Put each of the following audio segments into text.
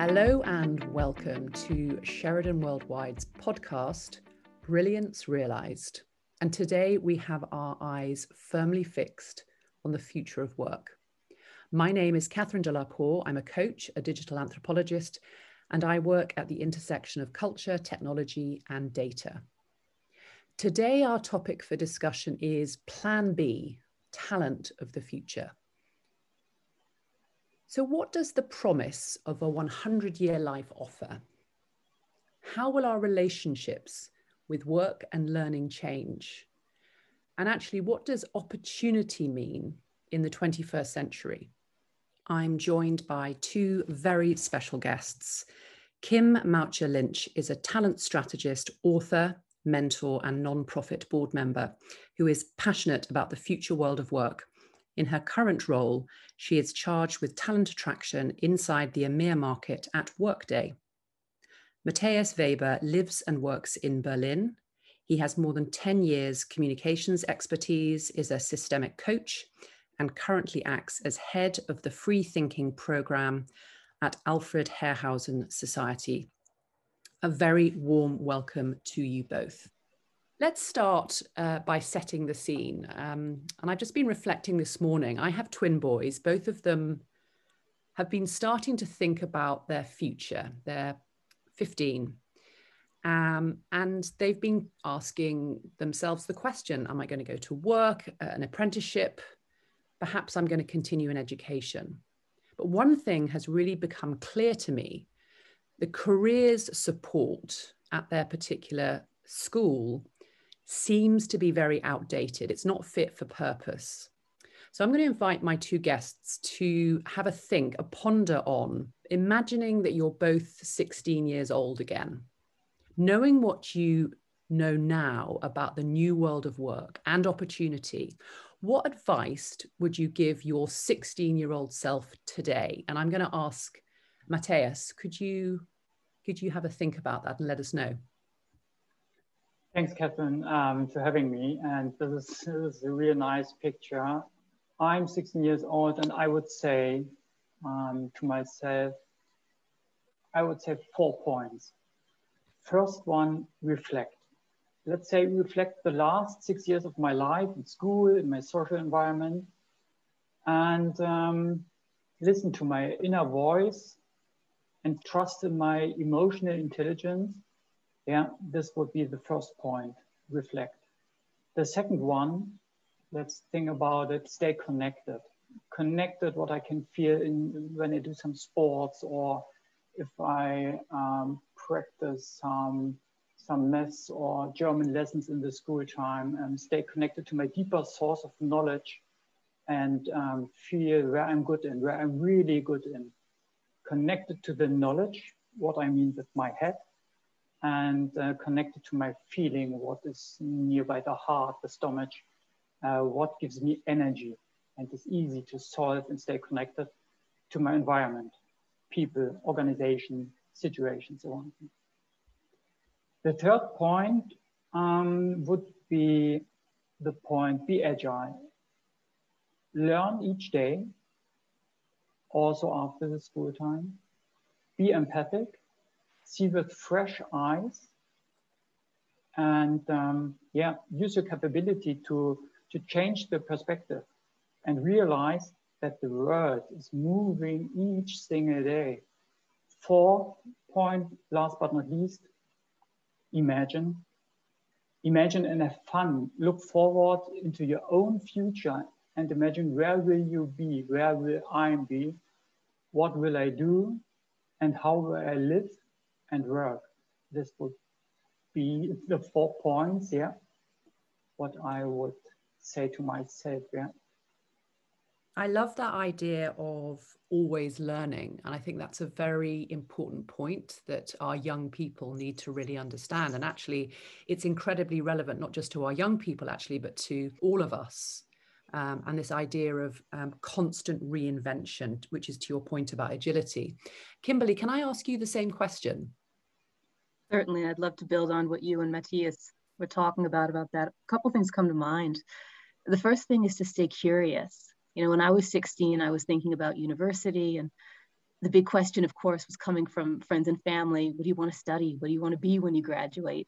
Hello and welcome to Sheridan Worldwide's podcast, Brilliance Realised. And today we have our eyes firmly fixed on the future of work. My name is Catherine de La Poer. I'm a coach, a digital anthropologist, and I work at the intersection of culture, technology, and data. Today, our topic for discussion is Plan B, talent of the future. So, what does the promise of a 100 year life offer? How will our relationships with work and learning change? And actually, what does opportunity mean in the 21st century? I'm joined by two very special guests. Kim Maucher-Lynch is a talent strategist, author, mentor, and non-profit board member who is passionate about the future world of work in her current role, she is charged with talent attraction inside the EMEA market at Workday. Matthias Weber lives and works in Berlin. He has more than 10 years communications expertise, is a systemic coach, and currently acts as head of the free thinking program at Alfred Herrhausen Society. A very warm welcome to you both. Let's start uh, by setting the scene. Um, and I've just been reflecting this morning. I have twin boys, both of them have been starting to think about their future. They're 15. Um, and they've been asking themselves the question Am I going to go to work, uh, an apprenticeship? Perhaps I'm going to continue in education. But one thing has really become clear to me the careers support at their particular school seems to be very outdated. It's not fit for purpose. So I'm going to invite my two guests to have a think, a ponder on imagining that you're both 16 years old again, knowing what you know now about the new world of work and opportunity. What advice would you give your 16 year old self today? And I'm going to ask Matthias, could you could you have a think about that and let us know? Thanks, Catherine, um, for having me. And this is, this is, a real nice picture. I'm 16 years old, and I would say um, to myself, I would say four points. First one, reflect. Let's say reflect the last six years of my life in school, in my social environment, and um, listen to my inner voice and trust in my emotional intelligence yeah, this would be the first point, reflect. The second one, let's think about it, stay connected. Connected, what I can feel in when I do some sports or if I um, practice some, some maths or German lessons in the school time and stay connected to my deeper source of knowledge and um, feel where I'm good in, where I'm really good in. Connected to the knowledge, what I mean with my head, and uh, connected to my feeling, what is nearby the heart, the stomach, uh, what gives me energy. And it's easy to solve and stay connected to my environment, people, organization, situations, so on. The third point um, would be the point, be agile. Learn each day, also after the school time. Be empathic, see with fresh eyes and um, yeah, use your capability to, to change the perspective and realize that the world is moving each single day. Four point, last but not least, imagine. Imagine and have fun. Look forward into your own future and imagine where will you be? Where will I be? What will I do? And how will I live? And work. This would be the four points, yeah, what I would say to myself, yeah. I love that idea of always learning. And I think that's a very important point that our young people need to really understand. And actually, it's incredibly relevant, not just to our young people, actually, but to all of us. Um, and this idea of um, constant reinvention, which is to your point about agility. Kimberly, can I ask you the same question? Certainly, I'd love to build on what you and Matthias were talking about about that. A couple things come to mind. The first thing is to stay curious. You know, when I was 16, I was thinking about university and the big question, of course, was coming from friends and family. What do you want to study? What do you want to be when you graduate?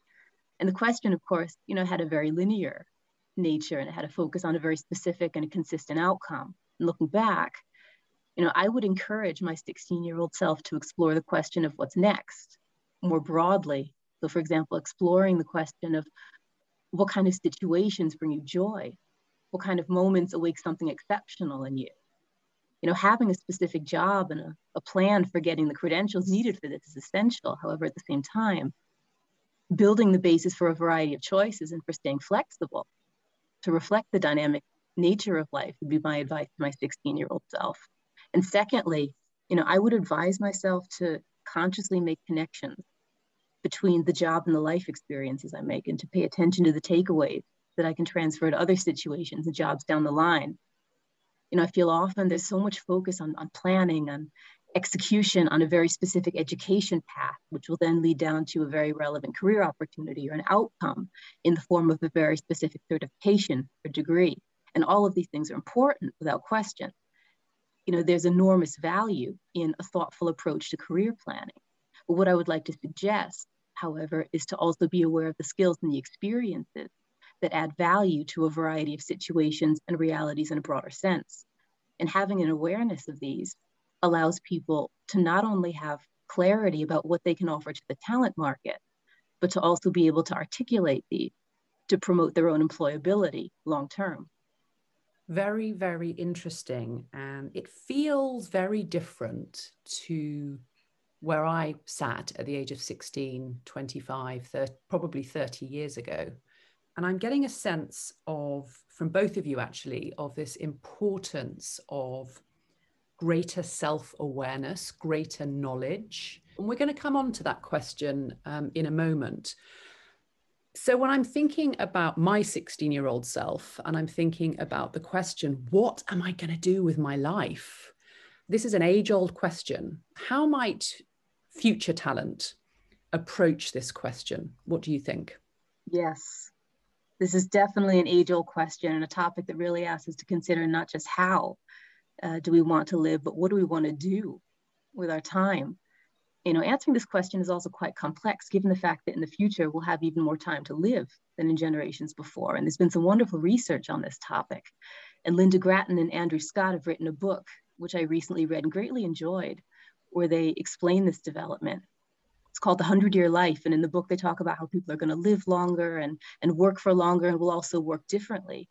And the question, of course, you know, had a very linear nature and it had a focus on a very specific and a consistent outcome. And looking back, you know, I would encourage my 16 year old self to explore the question of what's next more broadly. So, for example, exploring the question of what kind of situations bring you joy? What kind of moments awake something exceptional in you? You know, having a specific job and a, a plan for getting the credentials needed for this is essential. However, at the same time, building the basis for a variety of choices and for staying flexible to reflect the dynamic nature of life would be my advice to my 16 year old self. And secondly, you know, I would advise myself to consciously make connections between the job and the life experiences I make and to pay attention to the takeaways that I can transfer to other situations and jobs down the line. You know, I feel often there's so much focus on, on planning, on execution on a very specific education path, which will then lead down to a very relevant career opportunity or an outcome in the form of a very specific certification or degree. And all of these things are important without question. You know, there's enormous value in a thoughtful approach to career planning. But what I would like to suggest, however, is to also be aware of the skills and the experiences that add value to a variety of situations and realities in a broader sense. And having an awareness of these allows people to not only have clarity about what they can offer to the talent market, but to also be able to articulate these to promote their own employability long term. Very, very interesting. And it feels very different to where I sat at the age of 16, 25, 30, probably 30 years ago. And I'm getting a sense of, from both of you actually, of this importance of greater self awareness, greater knowledge? And we're going to come on to that question um, in a moment. So, when I'm thinking about my 16 year old self and I'm thinking about the question, what am I going to do with my life? This is an age old question. How might future talent approach this question? What do you think? Yes, this is definitely an age old question and a topic that really asks us to consider not just how, uh, do we want to live, but what do we want to do with our time? You know, answering this question is also quite complex given the fact that in the future we'll have even more time to live than in generations before. And there's been some wonderful research on this topic. And Linda Gratton and Andrew Scott have written a book, which I recently read and greatly enjoyed, where they explain this development. It's called The Hundred Year Life. And in the book, they talk about how people are going to live longer and, and work for longer and will also work differently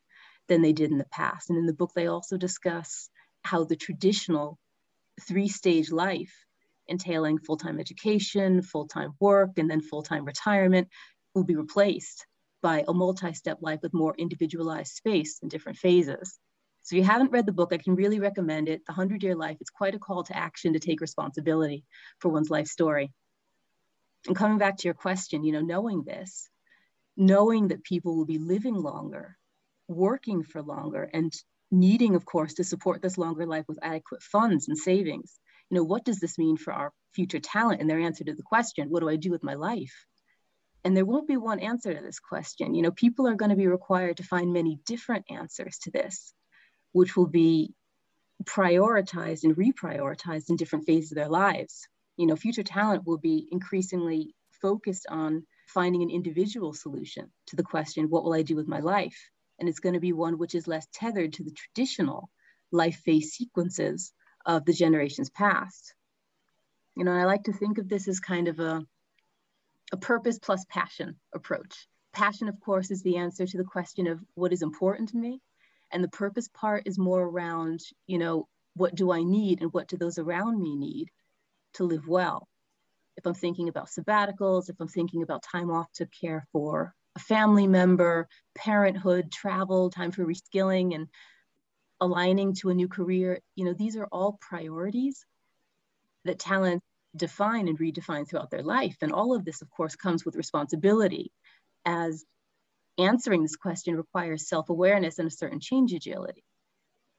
than they did in the past. And in the book, they also discuss how the traditional three stage life entailing full time education, full time work, and then full time retirement will be replaced by a multi step life with more individualized space in different phases. So, if you haven't read the book, I can really recommend it. The 100 Year Life, it's quite a call to action to take responsibility for one's life story. And coming back to your question, you know, knowing this, knowing that people will be living longer, working for longer, and needing, of course, to support this longer life with adequate funds and savings. You know, what does this mean for our future talent? And their answer to the question, what do I do with my life? And there won't be one answer to this question. You know, people are going to be required to find many different answers to this, which will be prioritized and reprioritized in different phases of their lives. You know, future talent will be increasingly focused on finding an individual solution to the question, what will I do with my life? and it's going to be one which is less tethered to the traditional life phase sequences of the generations past. You know, I like to think of this as kind of a, a purpose plus passion approach. Passion, of course, is the answer to the question of what is important to me. And the purpose part is more around, you know, what do I need and what do those around me need to live well? If I'm thinking about sabbaticals, if I'm thinking about time off to care for a family member, parenthood, travel, time for reskilling, and aligning to a new career. You know, these are all priorities that talent define and redefine throughout their life. And all of this, of course, comes with responsibility as answering this question requires self-awareness and a certain change agility.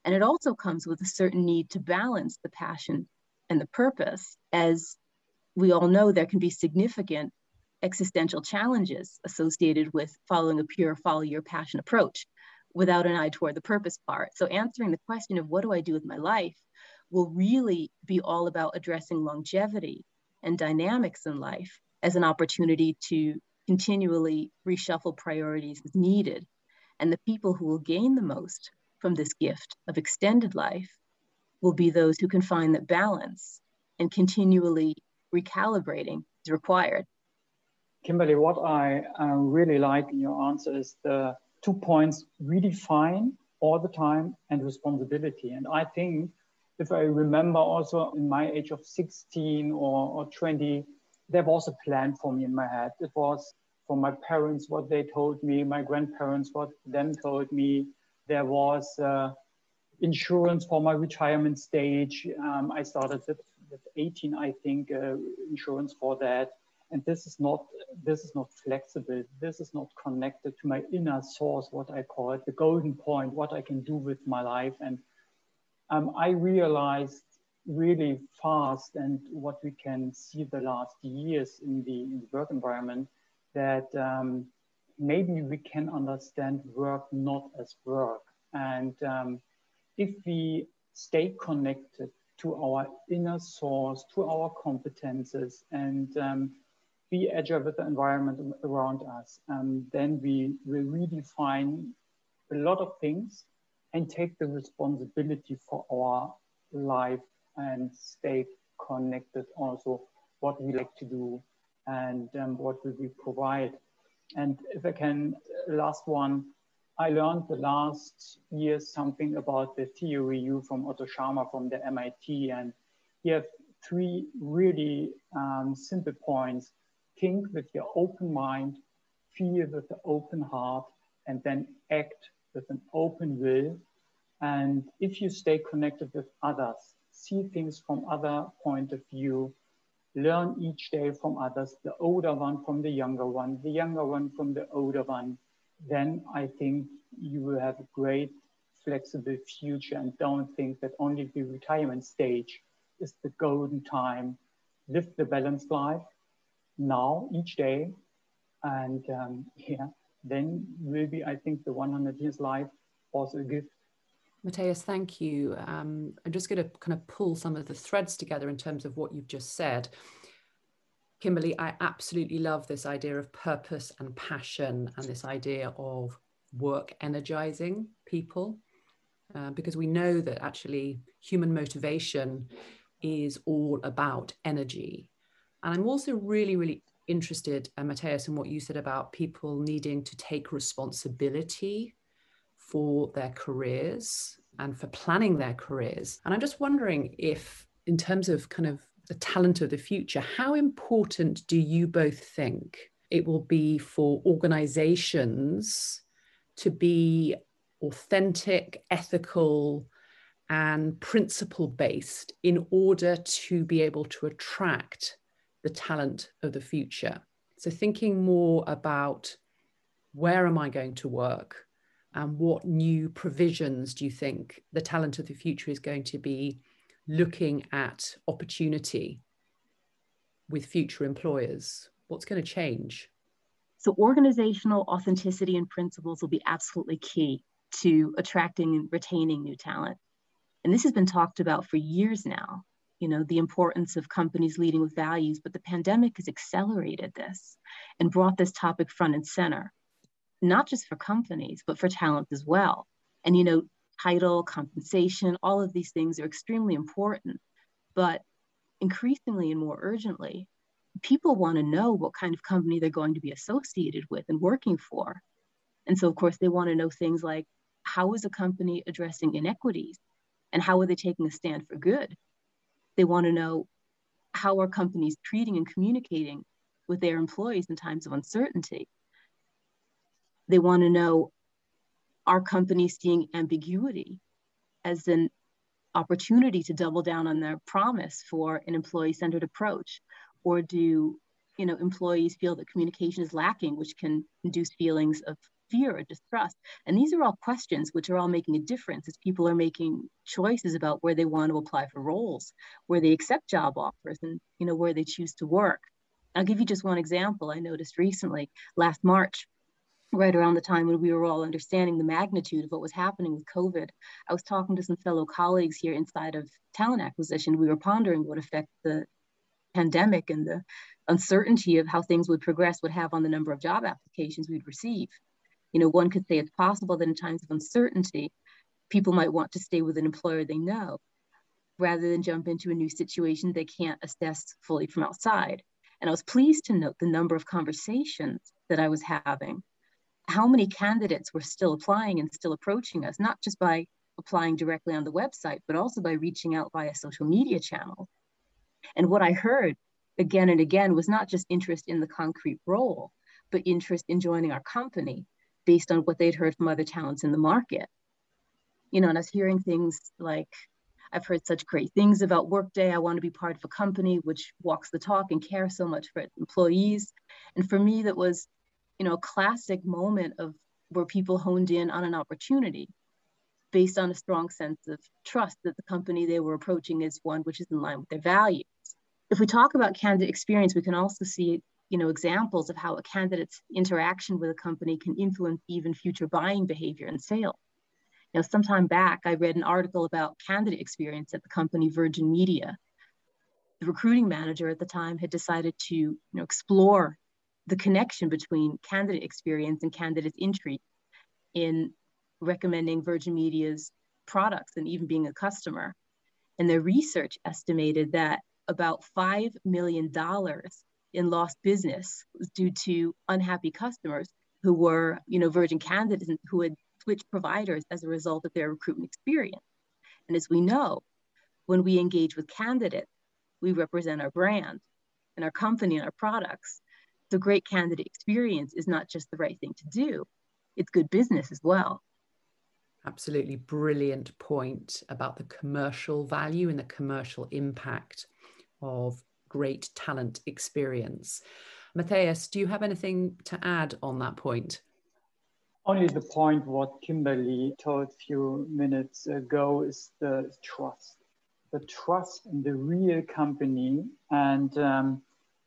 And it also comes with a certain need to balance the passion and the purpose. As we all know, there can be significant existential challenges associated with following a pure follow your passion approach without an eye toward the purpose part. So answering the question of what do I do with my life will really be all about addressing longevity and dynamics in life as an opportunity to continually reshuffle priorities as needed. And the people who will gain the most from this gift of extended life will be those who can find that balance and continually recalibrating is required. Kimberly, what I uh, really like in your answer is the two points redefine all the time and responsibility. And I think if I remember also in my age of 16 or, or 20, there was a plan for me in my head. It was for my parents what they told me, my grandparents what them told me. There was uh, insurance for my retirement stage. Um, I started with, with 18, I think, uh, insurance for that. And this is not this is not flexible. This is not connected to my inner source, what I call it, the golden point, what I can do with my life. And um, I realized really fast and what we can see the last years in the, in the work environment that um, maybe we can understand work not as work. And um, if we stay connected to our inner source, to our competences, and um, be agile with the environment around us, um, then we will redefine a lot of things and take the responsibility for our life and stay connected also what we like to do and um, what will we provide. And if I can, last one, I learned the last year something about the theory U from Otto Scharmer from the MIT. And you have three really um, simple points. Think with your open mind, feel with the open heart, and then act with an open will. And if you stay connected with others, see things from other point of view, learn each day from others, the older one from the younger one, the younger one from the older one, then I think you will have a great flexible future and don't think that only the retirement stage is the golden time. Live the balanced life now, each day. And um, yeah, then will be, I think, the 100 years life also a gift. Matthias, thank you. Um, I'm just going to kind of pull some of the threads together in terms of what you've just said. Kimberly, I absolutely love this idea of purpose and passion and this idea of work energizing people uh, because we know that actually human motivation is all about energy. And I'm also really, really interested, uh, Matthias, in what you said about people needing to take responsibility for their careers and for planning their careers. And I'm just wondering if, in terms of kind of the talent of the future, how important do you both think it will be for organizations to be authentic, ethical, and principle based in order to be able to attract the talent of the future? So, thinking more about where am I going to work? And what new provisions do you think the talent of the future is going to be looking at opportunity with future employers? What's going to change? So, organizational authenticity and principles will be absolutely key to attracting and retaining new talent. And this has been talked about for years now, you know, the importance of companies leading with values, but the pandemic has accelerated this and brought this topic front and center not just for companies, but for talent as well. And, you know, title, compensation, all of these things are extremely important. But increasingly and more urgently, people want to know what kind of company they're going to be associated with and working for. And so, of course, they want to know things like how is a company addressing inequities and how are they taking a stand for good? They want to know how are companies treating and communicating with their employees in times of uncertainty? They want to know are companies seeing ambiguity as an opportunity to double down on their promise for an employee-centered approach? Or do you know employees feel that communication is lacking, which can induce feelings of fear or distrust? And these are all questions which are all making a difference as people are making choices about where they want to apply for roles, where they accept job offers, and you know where they choose to work. I'll give you just one example I noticed recently. Last March, right around the time when we were all understanding the magnitude of what was happening with COVID, I was talking to some fellow colleagues here inside of talent acquisition. We were pondering what effect the pandemic and the uncertainty of how things would progress would have on the number of job applications we'd receive. You know, one could say it's possible that in times of uncertainty, people might want to stay with an employer they know rather than jump into a new situation they can't assess fully from outside. And I was pleased to note the number of conversations that I was having how many candidates were still applying and still approaching us, not just by applying directly on the website, but also by reaching out via social media channels. And what I heard again and again was not just interest in the concrete role, but interest in joining our company based on what they'd heard from other talents in the market. You know, and I was hearing things like, I've heard such great things about Workday. I want to be part of a company which walks the talk and cares so much for its employees. And for me, that was you know, classic moment of where people honed in on an opportunity based on a strong sense of trust that the company they were approaching is one which is in line with their values. If we talk about candidate experience, we can also see you know, examples of how a candidate's interaction with a company can influence even future buying behavior and sales. You know, some time back, I read an article about candidate experience at the company Virgin Media. The recruiting manager at the time had decided to you know, explore the connection between candidate experience and candidates' intrigue in recommending Virgin Media's products and even being a customer. And their research estimated that about $5 million in lost business was due to unhappy customers who were, you know, Virgin candidates and who had switched providers as a result of their recruitment experience. And as we know, when we engage with candidates, we represent our brand and our company and our products the great candidate experience is not just the right thing to do, it's good business as well. Absolutely brilliant point about the commercial value and the commercial impact of great talent experience. Matthias, do you have anything to add on that point? Only the point what Kimberly told a few minutes ago is the trust. The trust in the real company and um,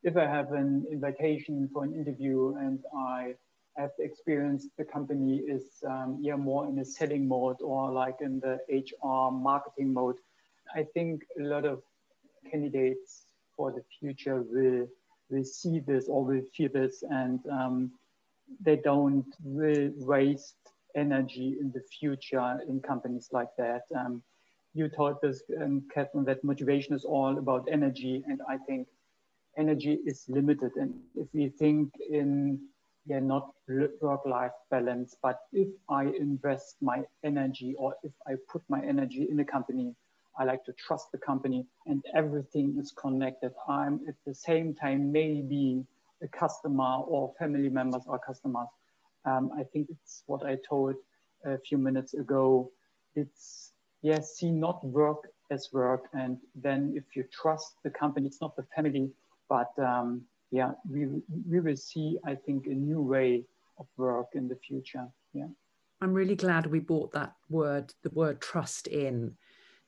if I have an invitation for an interview and I have experienced the company is um, yeah more in a selling mode or like in the HR marketing mode, I think a lot of candidates for the future will will see this or will feel this and um, they don't will waste energy in the future in companies like that. Um, you taught this, um, Catherine, that motivation is all about energy, and I think energy is limited. And if we think in, yeah, not work-life balance, but if I invest my energy or if I put my energy in a company, I like to trust the company and everything is connected. I'm at the same time maybe a customer or family members or customers. Um, I think it's what I told a few minutes ago. It's yes, see not work as work. And then if you trust the company, it's not the family, but um, yeah, we, we will see, I think, a new way of work in the future. Yeah. I'm really glad we brought that word, the word trust in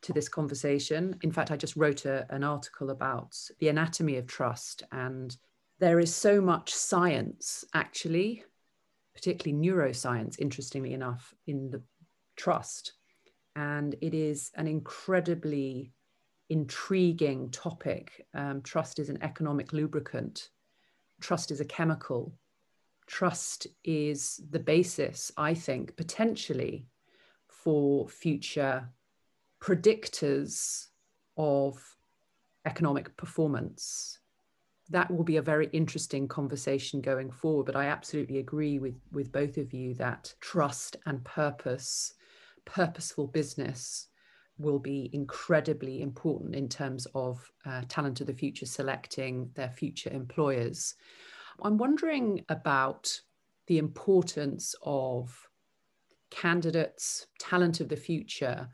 to this conversation. In fact, I just wrote a, an article about the anatomy of trust, and there is so much science, actually, particularly neuroscience, interestingly enough, in the trust. And it is an incredibly intriguing topic. Um, trust is an economic lubricant, trust is a chemical. Trust is the basis, I think, potentially for future predictors of economic performance. That will be a very interesting conversation going forward. But I absolutely agree with, with both of you that trust and purpose, purposeful business, will be incredibly important in terms of uh, talent of the future selecting their future employers. I'm wondering about the importance of candidates, talent of the future,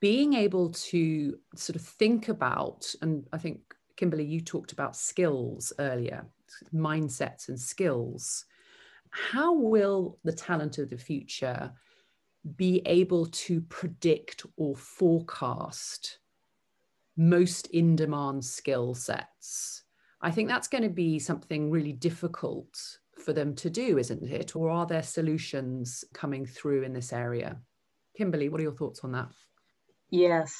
being able to sort of think about, and I think, Kimberly, you talked about skills earlier, mindsets and skills. How will the talent of the future be able to predict or forecast most in demand skill sets. I think that's going to be something really difficult for them to do, isn't it? Or are there solutions coming through in this area? Kimberly, what are your thoughts on that? Yes,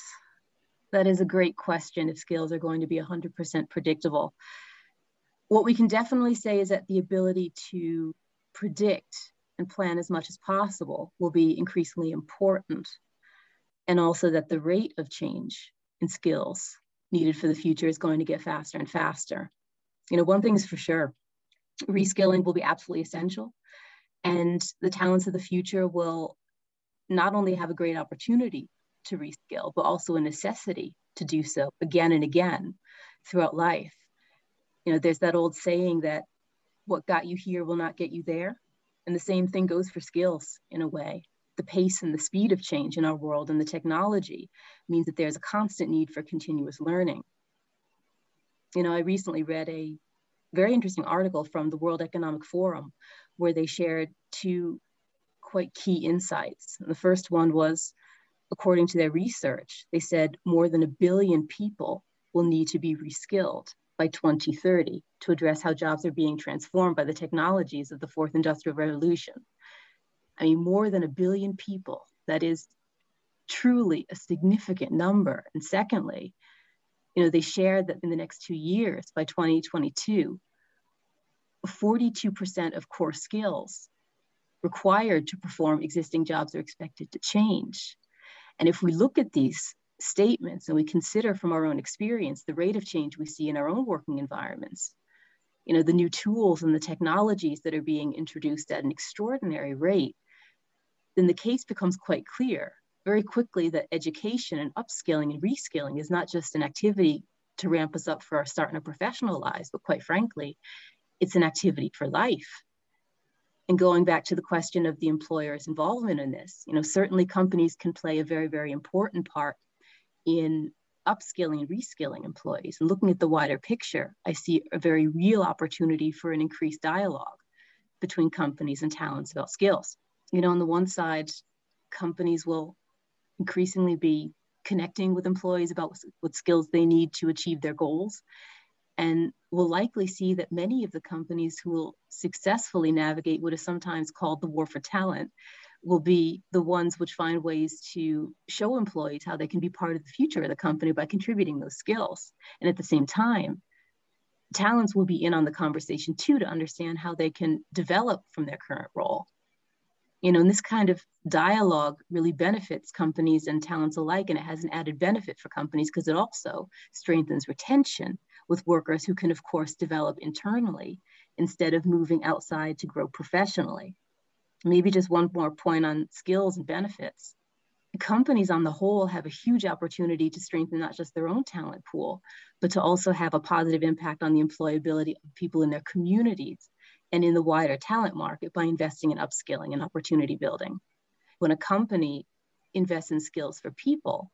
that is a great question if skills are going to be 100% predictable. What we can definitely say is that the ability to predict and plan as much as possible will be increasingly important. And also that the rate of change in skills needed for the future is going to get faster and faster. You know, one thing is for sure, reskilling will be absolutely essential. And the talents of the future will not only have a great opportunity to reskill, but also a necessity to do so again and again throughout life. You know, there's that old saying that what got you here will not get you there. And the same thing goes for skills in a way. The pace and the speed of change in our world and the technology means that there's a constant need for continuous learning. You know, I recently read a very interesting article from the World Economic Forum where they shared two quite key insights. And the first one was according to their research, they said more than a billion people will need to be reskilled by 2030 to address how jobs are being transformed by the technologies of the fourth industrial revolution. I mean, more than a billion people. That is truly a significant number. And secondly, you know, they shared that in the next two years, by 2022, 42% of core skills required to perform existing jobs are expected to change. And if we look at these statements and we consider from our own experience the rate of change we see in our own working environments, you know, the new tools and the technologies that are being introduced at an extraordinary rate, then the case becomes quite clear very quickly that education and upskilling and reskilling is not just an activity to ramp us up for our start in our professional lives, but quite frankly, it's an activity for life. And going back to the question of the employer's involvement in this, you know, certainly companies can play a very, very important part in upskilling and reskilling employees. And looking at the wider picture, I see a very real opportunity for an increased dialogue between companies and talents about skills. You know, on the one side, companies will increasingly be connecting with employees about what skills they need to achieve their goals and we'll likely see that many of the companies who will successfully navigate what is sometimes called the war for talent will be the ones which find ways to show employees how they can be part of the future of the company by contributing those skills. And at the same time, talents will be in on the conversation too to understand how they can develop from their current role. You know, and this kind of dialogue really benefits companies and talents alike, and it has an added benefit for companies because it also strengthens retention with workers who can, of course, develop internally instead of moving outside to grow professionally. Maybe just one more point on skills and benefits. Companies on the whole have a huge opportunity to strengthen not just their own talent pool, but to also have a positive impact on the employability of people in their communities and in the wider talent market by investing in upskilling and opportunity building. When a company invests in skills for people,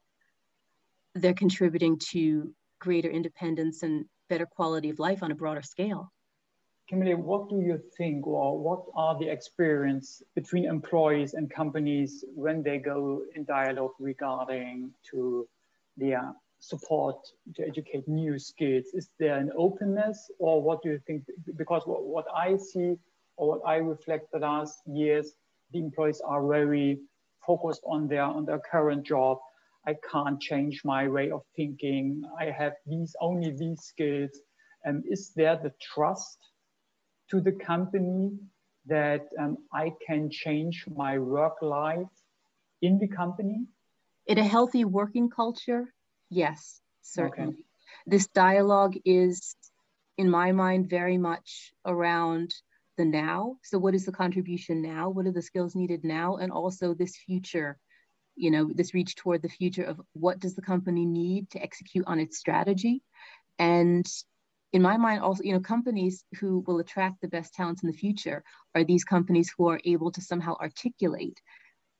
they're contributing to greater independence and better quality of life on a broader scale. What do you think or what are the experience between employees and companies when they go in dialogue regarding to their uh, support to educate new skills? Is there an openness or what do you think? Because what, what I see or what I reflect the last years, the employees are very focused on their on their current job I can't change my way of thinking. I have these only these skills. And is there the trust to the company that um, I can change my work life in the company? In a healthy working culture, yes, certainly. Okay. This dialogue is, in my mind, very much around the now. So, what is the contribution now? What are the skills needed now? And also this future you know, this reach toward the future of what does the company need to execute on its strategy. And in my mind, also, you know, companies who will attract the best talents in the future are these companies who are able to somehow articulate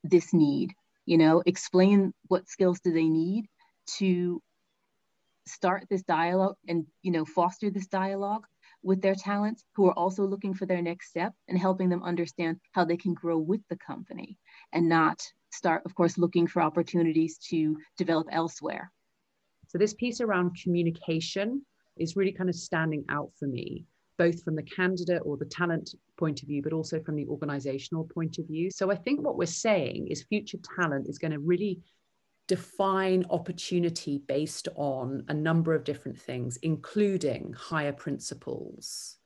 this need, you know, explain what skills do they need to start this dialogue and, you know, foster this dialogue with their talents who are also looking for their next step and helping them understand how they can grow with the company and not start, of course, looking for opportunities to develop elsewhere. So, this piece around communication is really kind of standing out for me. both from the candidate or the talent point of view, but also from the organizational point of view. So I think what we're saying is future talent is going to really define opportunity based on a number of different things, including higher principles,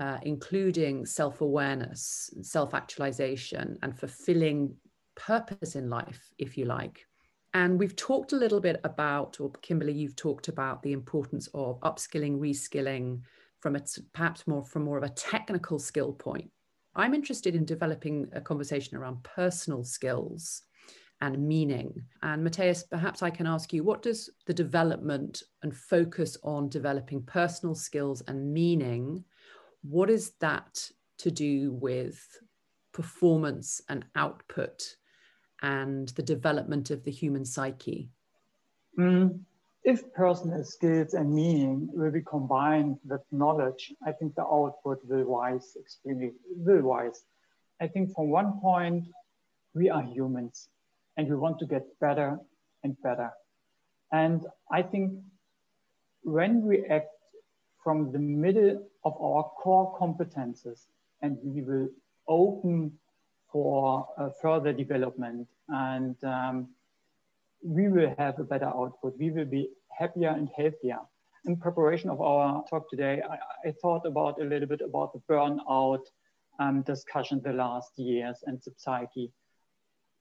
uh, including self awareness, self actualization, and fulfilling purpose in life, if you like. And we've talked a little bit about, or Kimberly, you've talked about the importance of upskilling, reskilling from a, perhaps more from more of a technical skill point. I'm interested in developing a conversation around personal skills and meaning. And Matthias, perhaps I can ask you, what does the development and focus on developing personal skills and meaning, what is that to do with performance and output and the development of the human psyche? Mm, if personal skills and meaning will be combined with knowledge, I think the output will rise extremely, will rise. I think from one point, we are humans and we want to get better and better. And I think when we act from the middle of our core competences and we will open for uh, further development and um, we will have a better output. We will be happier and healthier. In preparation of our talk today, I, I thought about a little bit about the burnout um, discussion the last years and the psyche.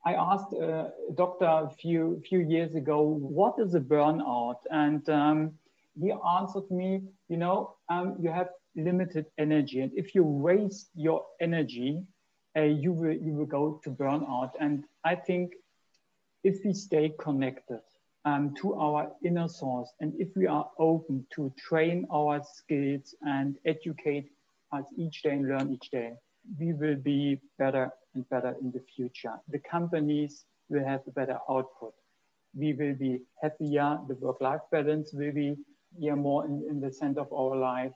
I asked a doctor a few, few years ago, what is a burnout? And um, he answered me, you know, um, you have limited energy. And if you waste your energy, uh, you will you will go to burnout. And I think if we stay connected um, to our inner source, and if we are open to train our skills and educate us each day and learn each day, we will be better and better in the future. The companies will have a better output. We will be happier. The work-life balance will be yeah, more in, in the center of our life,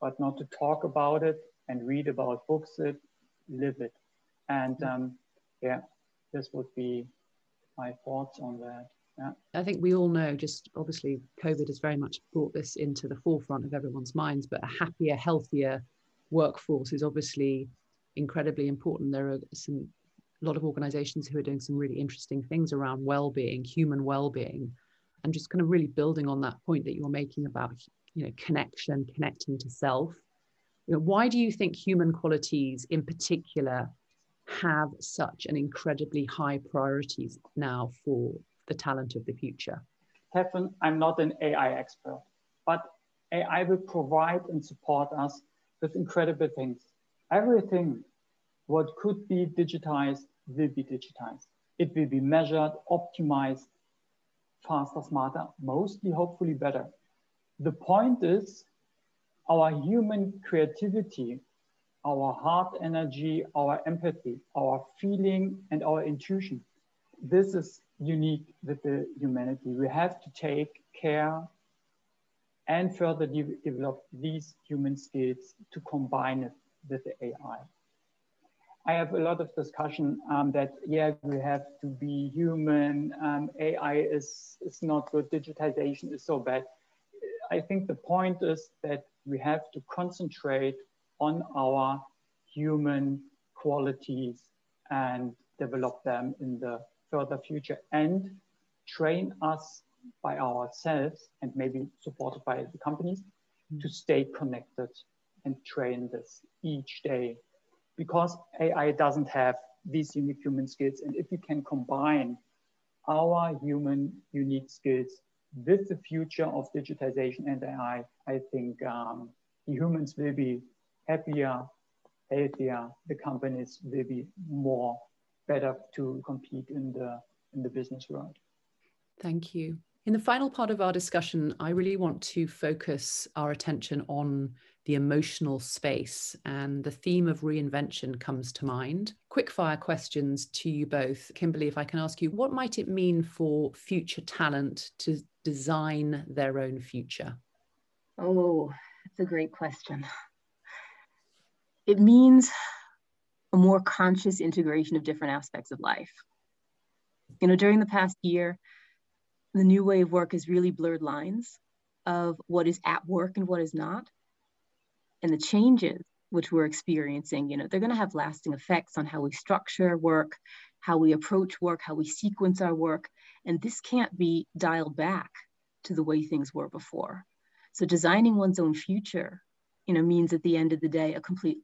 but not to talk about it and read about books it, live it. And um, yeah, this would be my thoughts on that. Yeah. I think we all know, just obviously, COVID has very much brought this into the forefront of everyone's minds, but a happier, healthier workforce is obviously incredibly important. There are some a lot of organizations who are doing some really interesting things around well-being, human well-being, and just kind of really building on that point that you're making about you know connection, connecting to self. You know, why do you think human qualities in particular have such an incredibly high priorities now for the talent of the future? Catherine, I'm not an AI expert, but AI will provide and support us with incredible things. Everything what could be digitized will be digitized. It will be measured, optimized, faster, smarter, mostly hopefully better. The point is our human creativity our heart energy, our empathy, our feeling, and our intuition. This is unique with the humanity. We have to take care and further de develop these human skills to combine it with the AI. I have a lot of discussion um, that, yeah, we have to be human, um, AI is, is not good, digitization is so bad. I think the point is that we have to concentrate on our human qualities and develop them in the further future and train us by ourselves and maybe supported by the companies mm. to stay connected and train this each day because AI doesn't have these unique human skills. And if we can combine our human unique skills with the future of digitization and AI, I think um, the humans will be happier, healthier, the companies will be more better to compete in the in the business world. Thank you. In the final part of our discussion, I really want to focus our attention on the emotional space, and the theme of reinvention comes to mind. Quick fire questions to you both. Kimberly, if I can ask you, what might it mean for future talent to design their own future? Oh, that's a great question. It means a more conscious integration of different aspects of life. You know, during the past year, the new way of work has really blurred lines of what is at work and what is not. and the changes which we're experiencing, you know, they're going to have lasting effects on how we structure work, how we approach work, how we sequence our work. And this can't be dialed back to the way things were before. So designing one's own future, you know, means at the end of the day, a complete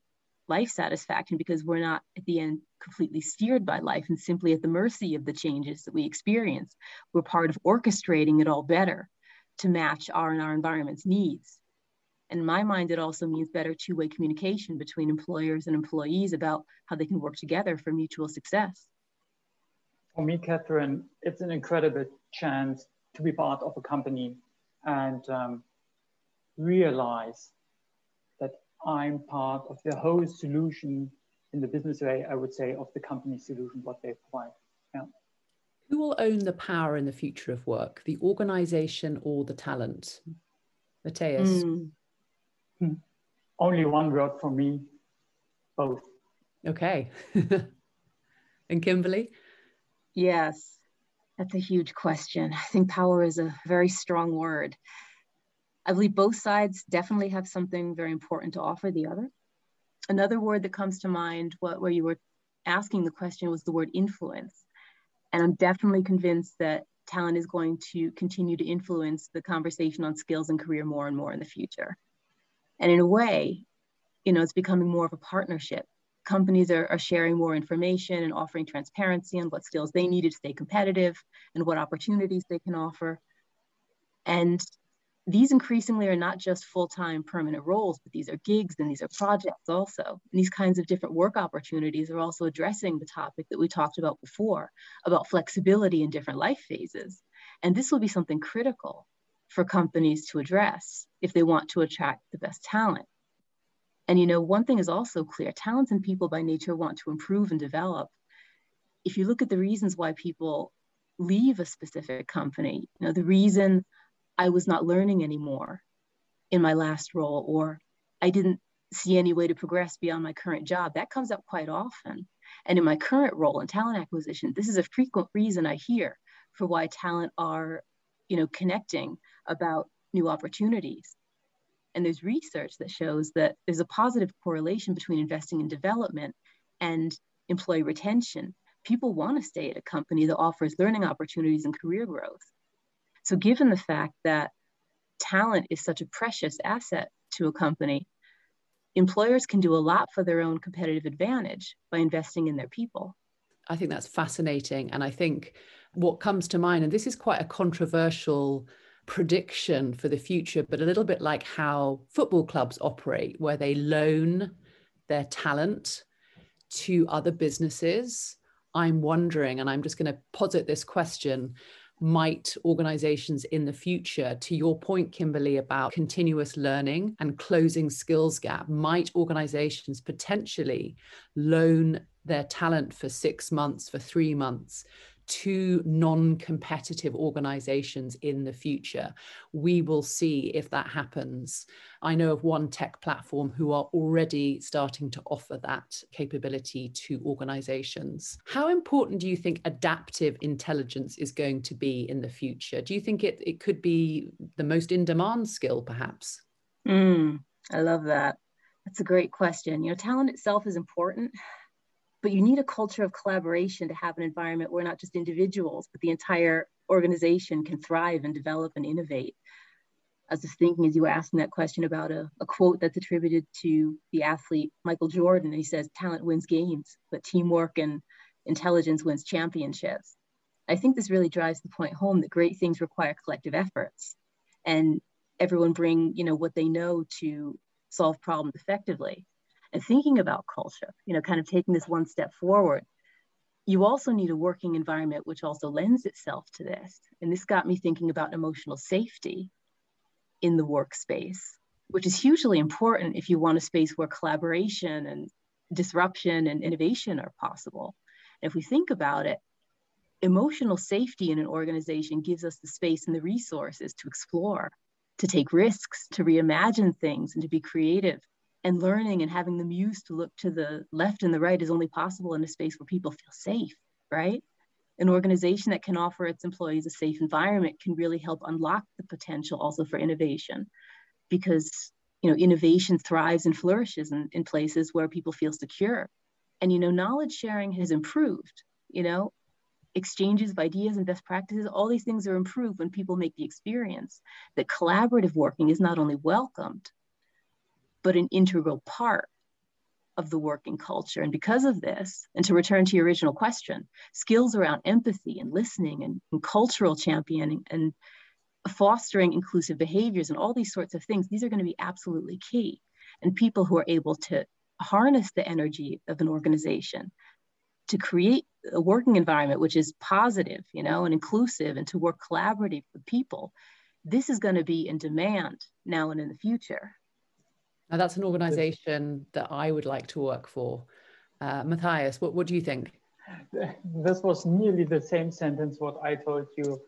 life satisfaction because we're not at the end completely steered by life and simply at the mercy of the changes that we experience. We're part of orchestrating it all better to match our and our environment's needs. In my mind, it also means better two-way communication between employers and employees about how they can work together for mutual success. For me, Catherine, it's an incredible chance to be part of a company and um, realize that I'm part of the whole solution in the business way, I would say, of the company solution, what they provide. Yeah. Who will own the power in the future of work, the organization or the talent? Matthias. Mm. Hmm. Only one word for me both. Okay. and Kimberly? Yes, that's a huge question. I think power is a very strong word. I believe both sides definitely have something very important to offer the other. Another word that comes to mind what, where you were asking the question was the word influence. And I'm definitely convinced that talent is going to continue to influence the conversation on skills and career more and more in the future. And in a way, you know, it's becoming more of a partnership. Companies are, are sharing more information and offering transparency on what skills they need to stay competitive and what opportunities they can offer. And these increasingly are not just full-time permanent roles, but these are gigs and these are projects also. And these kinds of different work opportunities are also addressing the topic that we talked about before, about flexibility in different life phases. And this will be something critical for companies to address if they want to attract the best talent. And you know, one thing is also clear, talents and people by nature want to improve and develop. If you look at the reasons why people leave a specific company, you know, the reason I was not learning anymore in my last role, or I didn't see any way to progress beyond my current job. That comes up quite often. And in my current role in talent acquisition, this is a frequent reason I hear for why talent are, you know, connecting about new opportunities. And there's research that shows that there's a positive correlation between investing in development and employee retention. People want to stay at a company that offers learning opportunities and career growth. So, given the fact that talent is such a precious asset to a company, employers can do a lot for their own competitive advantage by investing in their people. I think that's fascinating. And I think what comes to mind, and this is quite a controversial prediction for the future, but a little bit like how football clubs operate, where they loan their talent to other businesses. I'm wondering, and I'm just going to posit this question might organizations in the future, to your point, Kimberly, about continuous learning and closing skills gap, might organizations potentially loan their talent for six months, for three months to non competitive organizations in the future. We will see if that happens. I know of one tech platform who are already starting to offer that capability to organizations. How important do you think adaptive intelligence is going to be in the future? Do you think it, it could be the most in demand skill, perhaps? Mm, I love that. That's a great question. You know, talent itself is important, but you need a culture of collaboration to have an environment where not just individuals, but the entire organization can thrive and develop and innovate. I was just thinking as you were asking that question about a, a quote that's attributed to the athlete Michael Jordan. He says, talent wins games, but teamwork and intelligence wins championships. I think this really drives the point home that great things require collective efforts and everyone bring, you know, what they know to solve problems effectively and thinking about culture, you know, kind of taking this one step forward, you also need a working environment which also lends itself to this. And this got me thinking about emotional safety in the workspace, which is hugely important if you want a space where collaboration and disruption and innovation are possible. And if we think about it, emotional safety in an organization gives us the space and the resources to explore, to take risks, to reimagine things, and to be creative and learning and having the muse to look to the left and the right is only possible in a space where people feel safe, right? An organization that can offer its employees a safe environment can really help unlock the potential also for innovation because you know, innovation thrives and flourishes in, in places where people feel secure. And, you know, knowledge sharing has improved, you know, exchanges of ideas and best practices, all these things are improved when people make the experience that collaborative working is not only welcomed, but an integral part of the working culture. And because of this, and to return to your original question, skills around empathy and listening and, and cultural championing and fostering inclusive behaviors and all these sorts of things, these are going to be absolutely key. And people who are able to harness the energy of an organization to create a working environment which is positive, you know, and inclusive and to work collaborative with people, this is going to be in demand now and in the future. Now that's an organization that I would like to work for. Uh, Matthias, what, what do you think? This was nearly the same sentence what I told you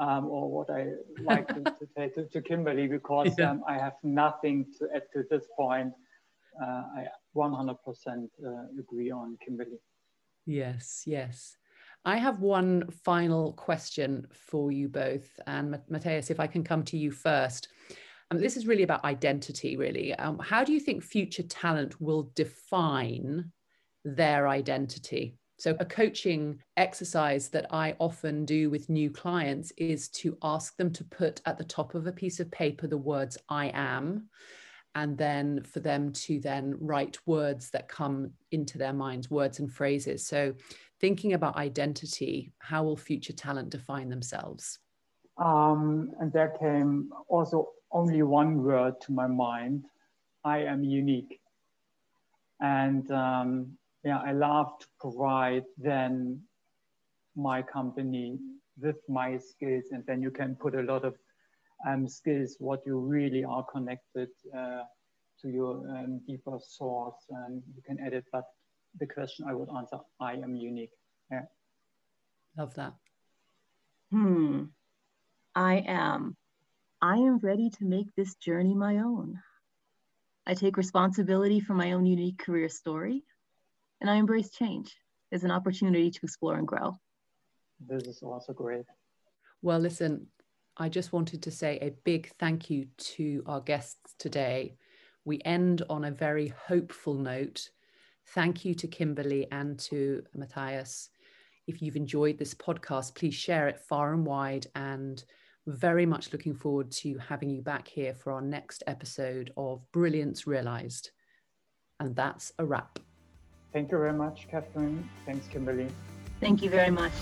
um, or what I like to, say to, to, Kimberly because yeah. um, I have nothing to add to this point. Uh, I 100% uh, agree on Kimberly. Yes, yes. I have one final question for you both. And Matthias, if I can come to you first. This is really about identity, really. Um, how do you think future talent will define their identity? So, a coaching exercise that I often do with new clients is to ask them to put at the top of a piece of paper the words I am, and then for them to then write words that come into their minds, words and phrases. So, thinking about identity, how will future talent define themselves? Um, and there came also only one word to my mind I am unique. And um, yeah, I love to provide then my company with my skills, and then you can put a lot of um, skills what you really are connected uh, to your um, deeper source, and you can edit. But the question I would answer: I am unique. Yeah. Love that. Hmm. I am. I am ready to make this journey my own. I take responsibility for my own unique career story and I embrace change as an opportunity to explore and grow. This is also great. Well, listen, I just wanted to say a big thank you to our guests today. We end on a very hopeful note. Thank you to Kimberly and to Matthias. If you've enjoyed this podcast, please share it far and wide. And very much looking forward to having you back here for our next episode of Brilliance Realized. And that's a wrap. Thank you very much, Catherine. Thanks, Kimberly. Thank you very much.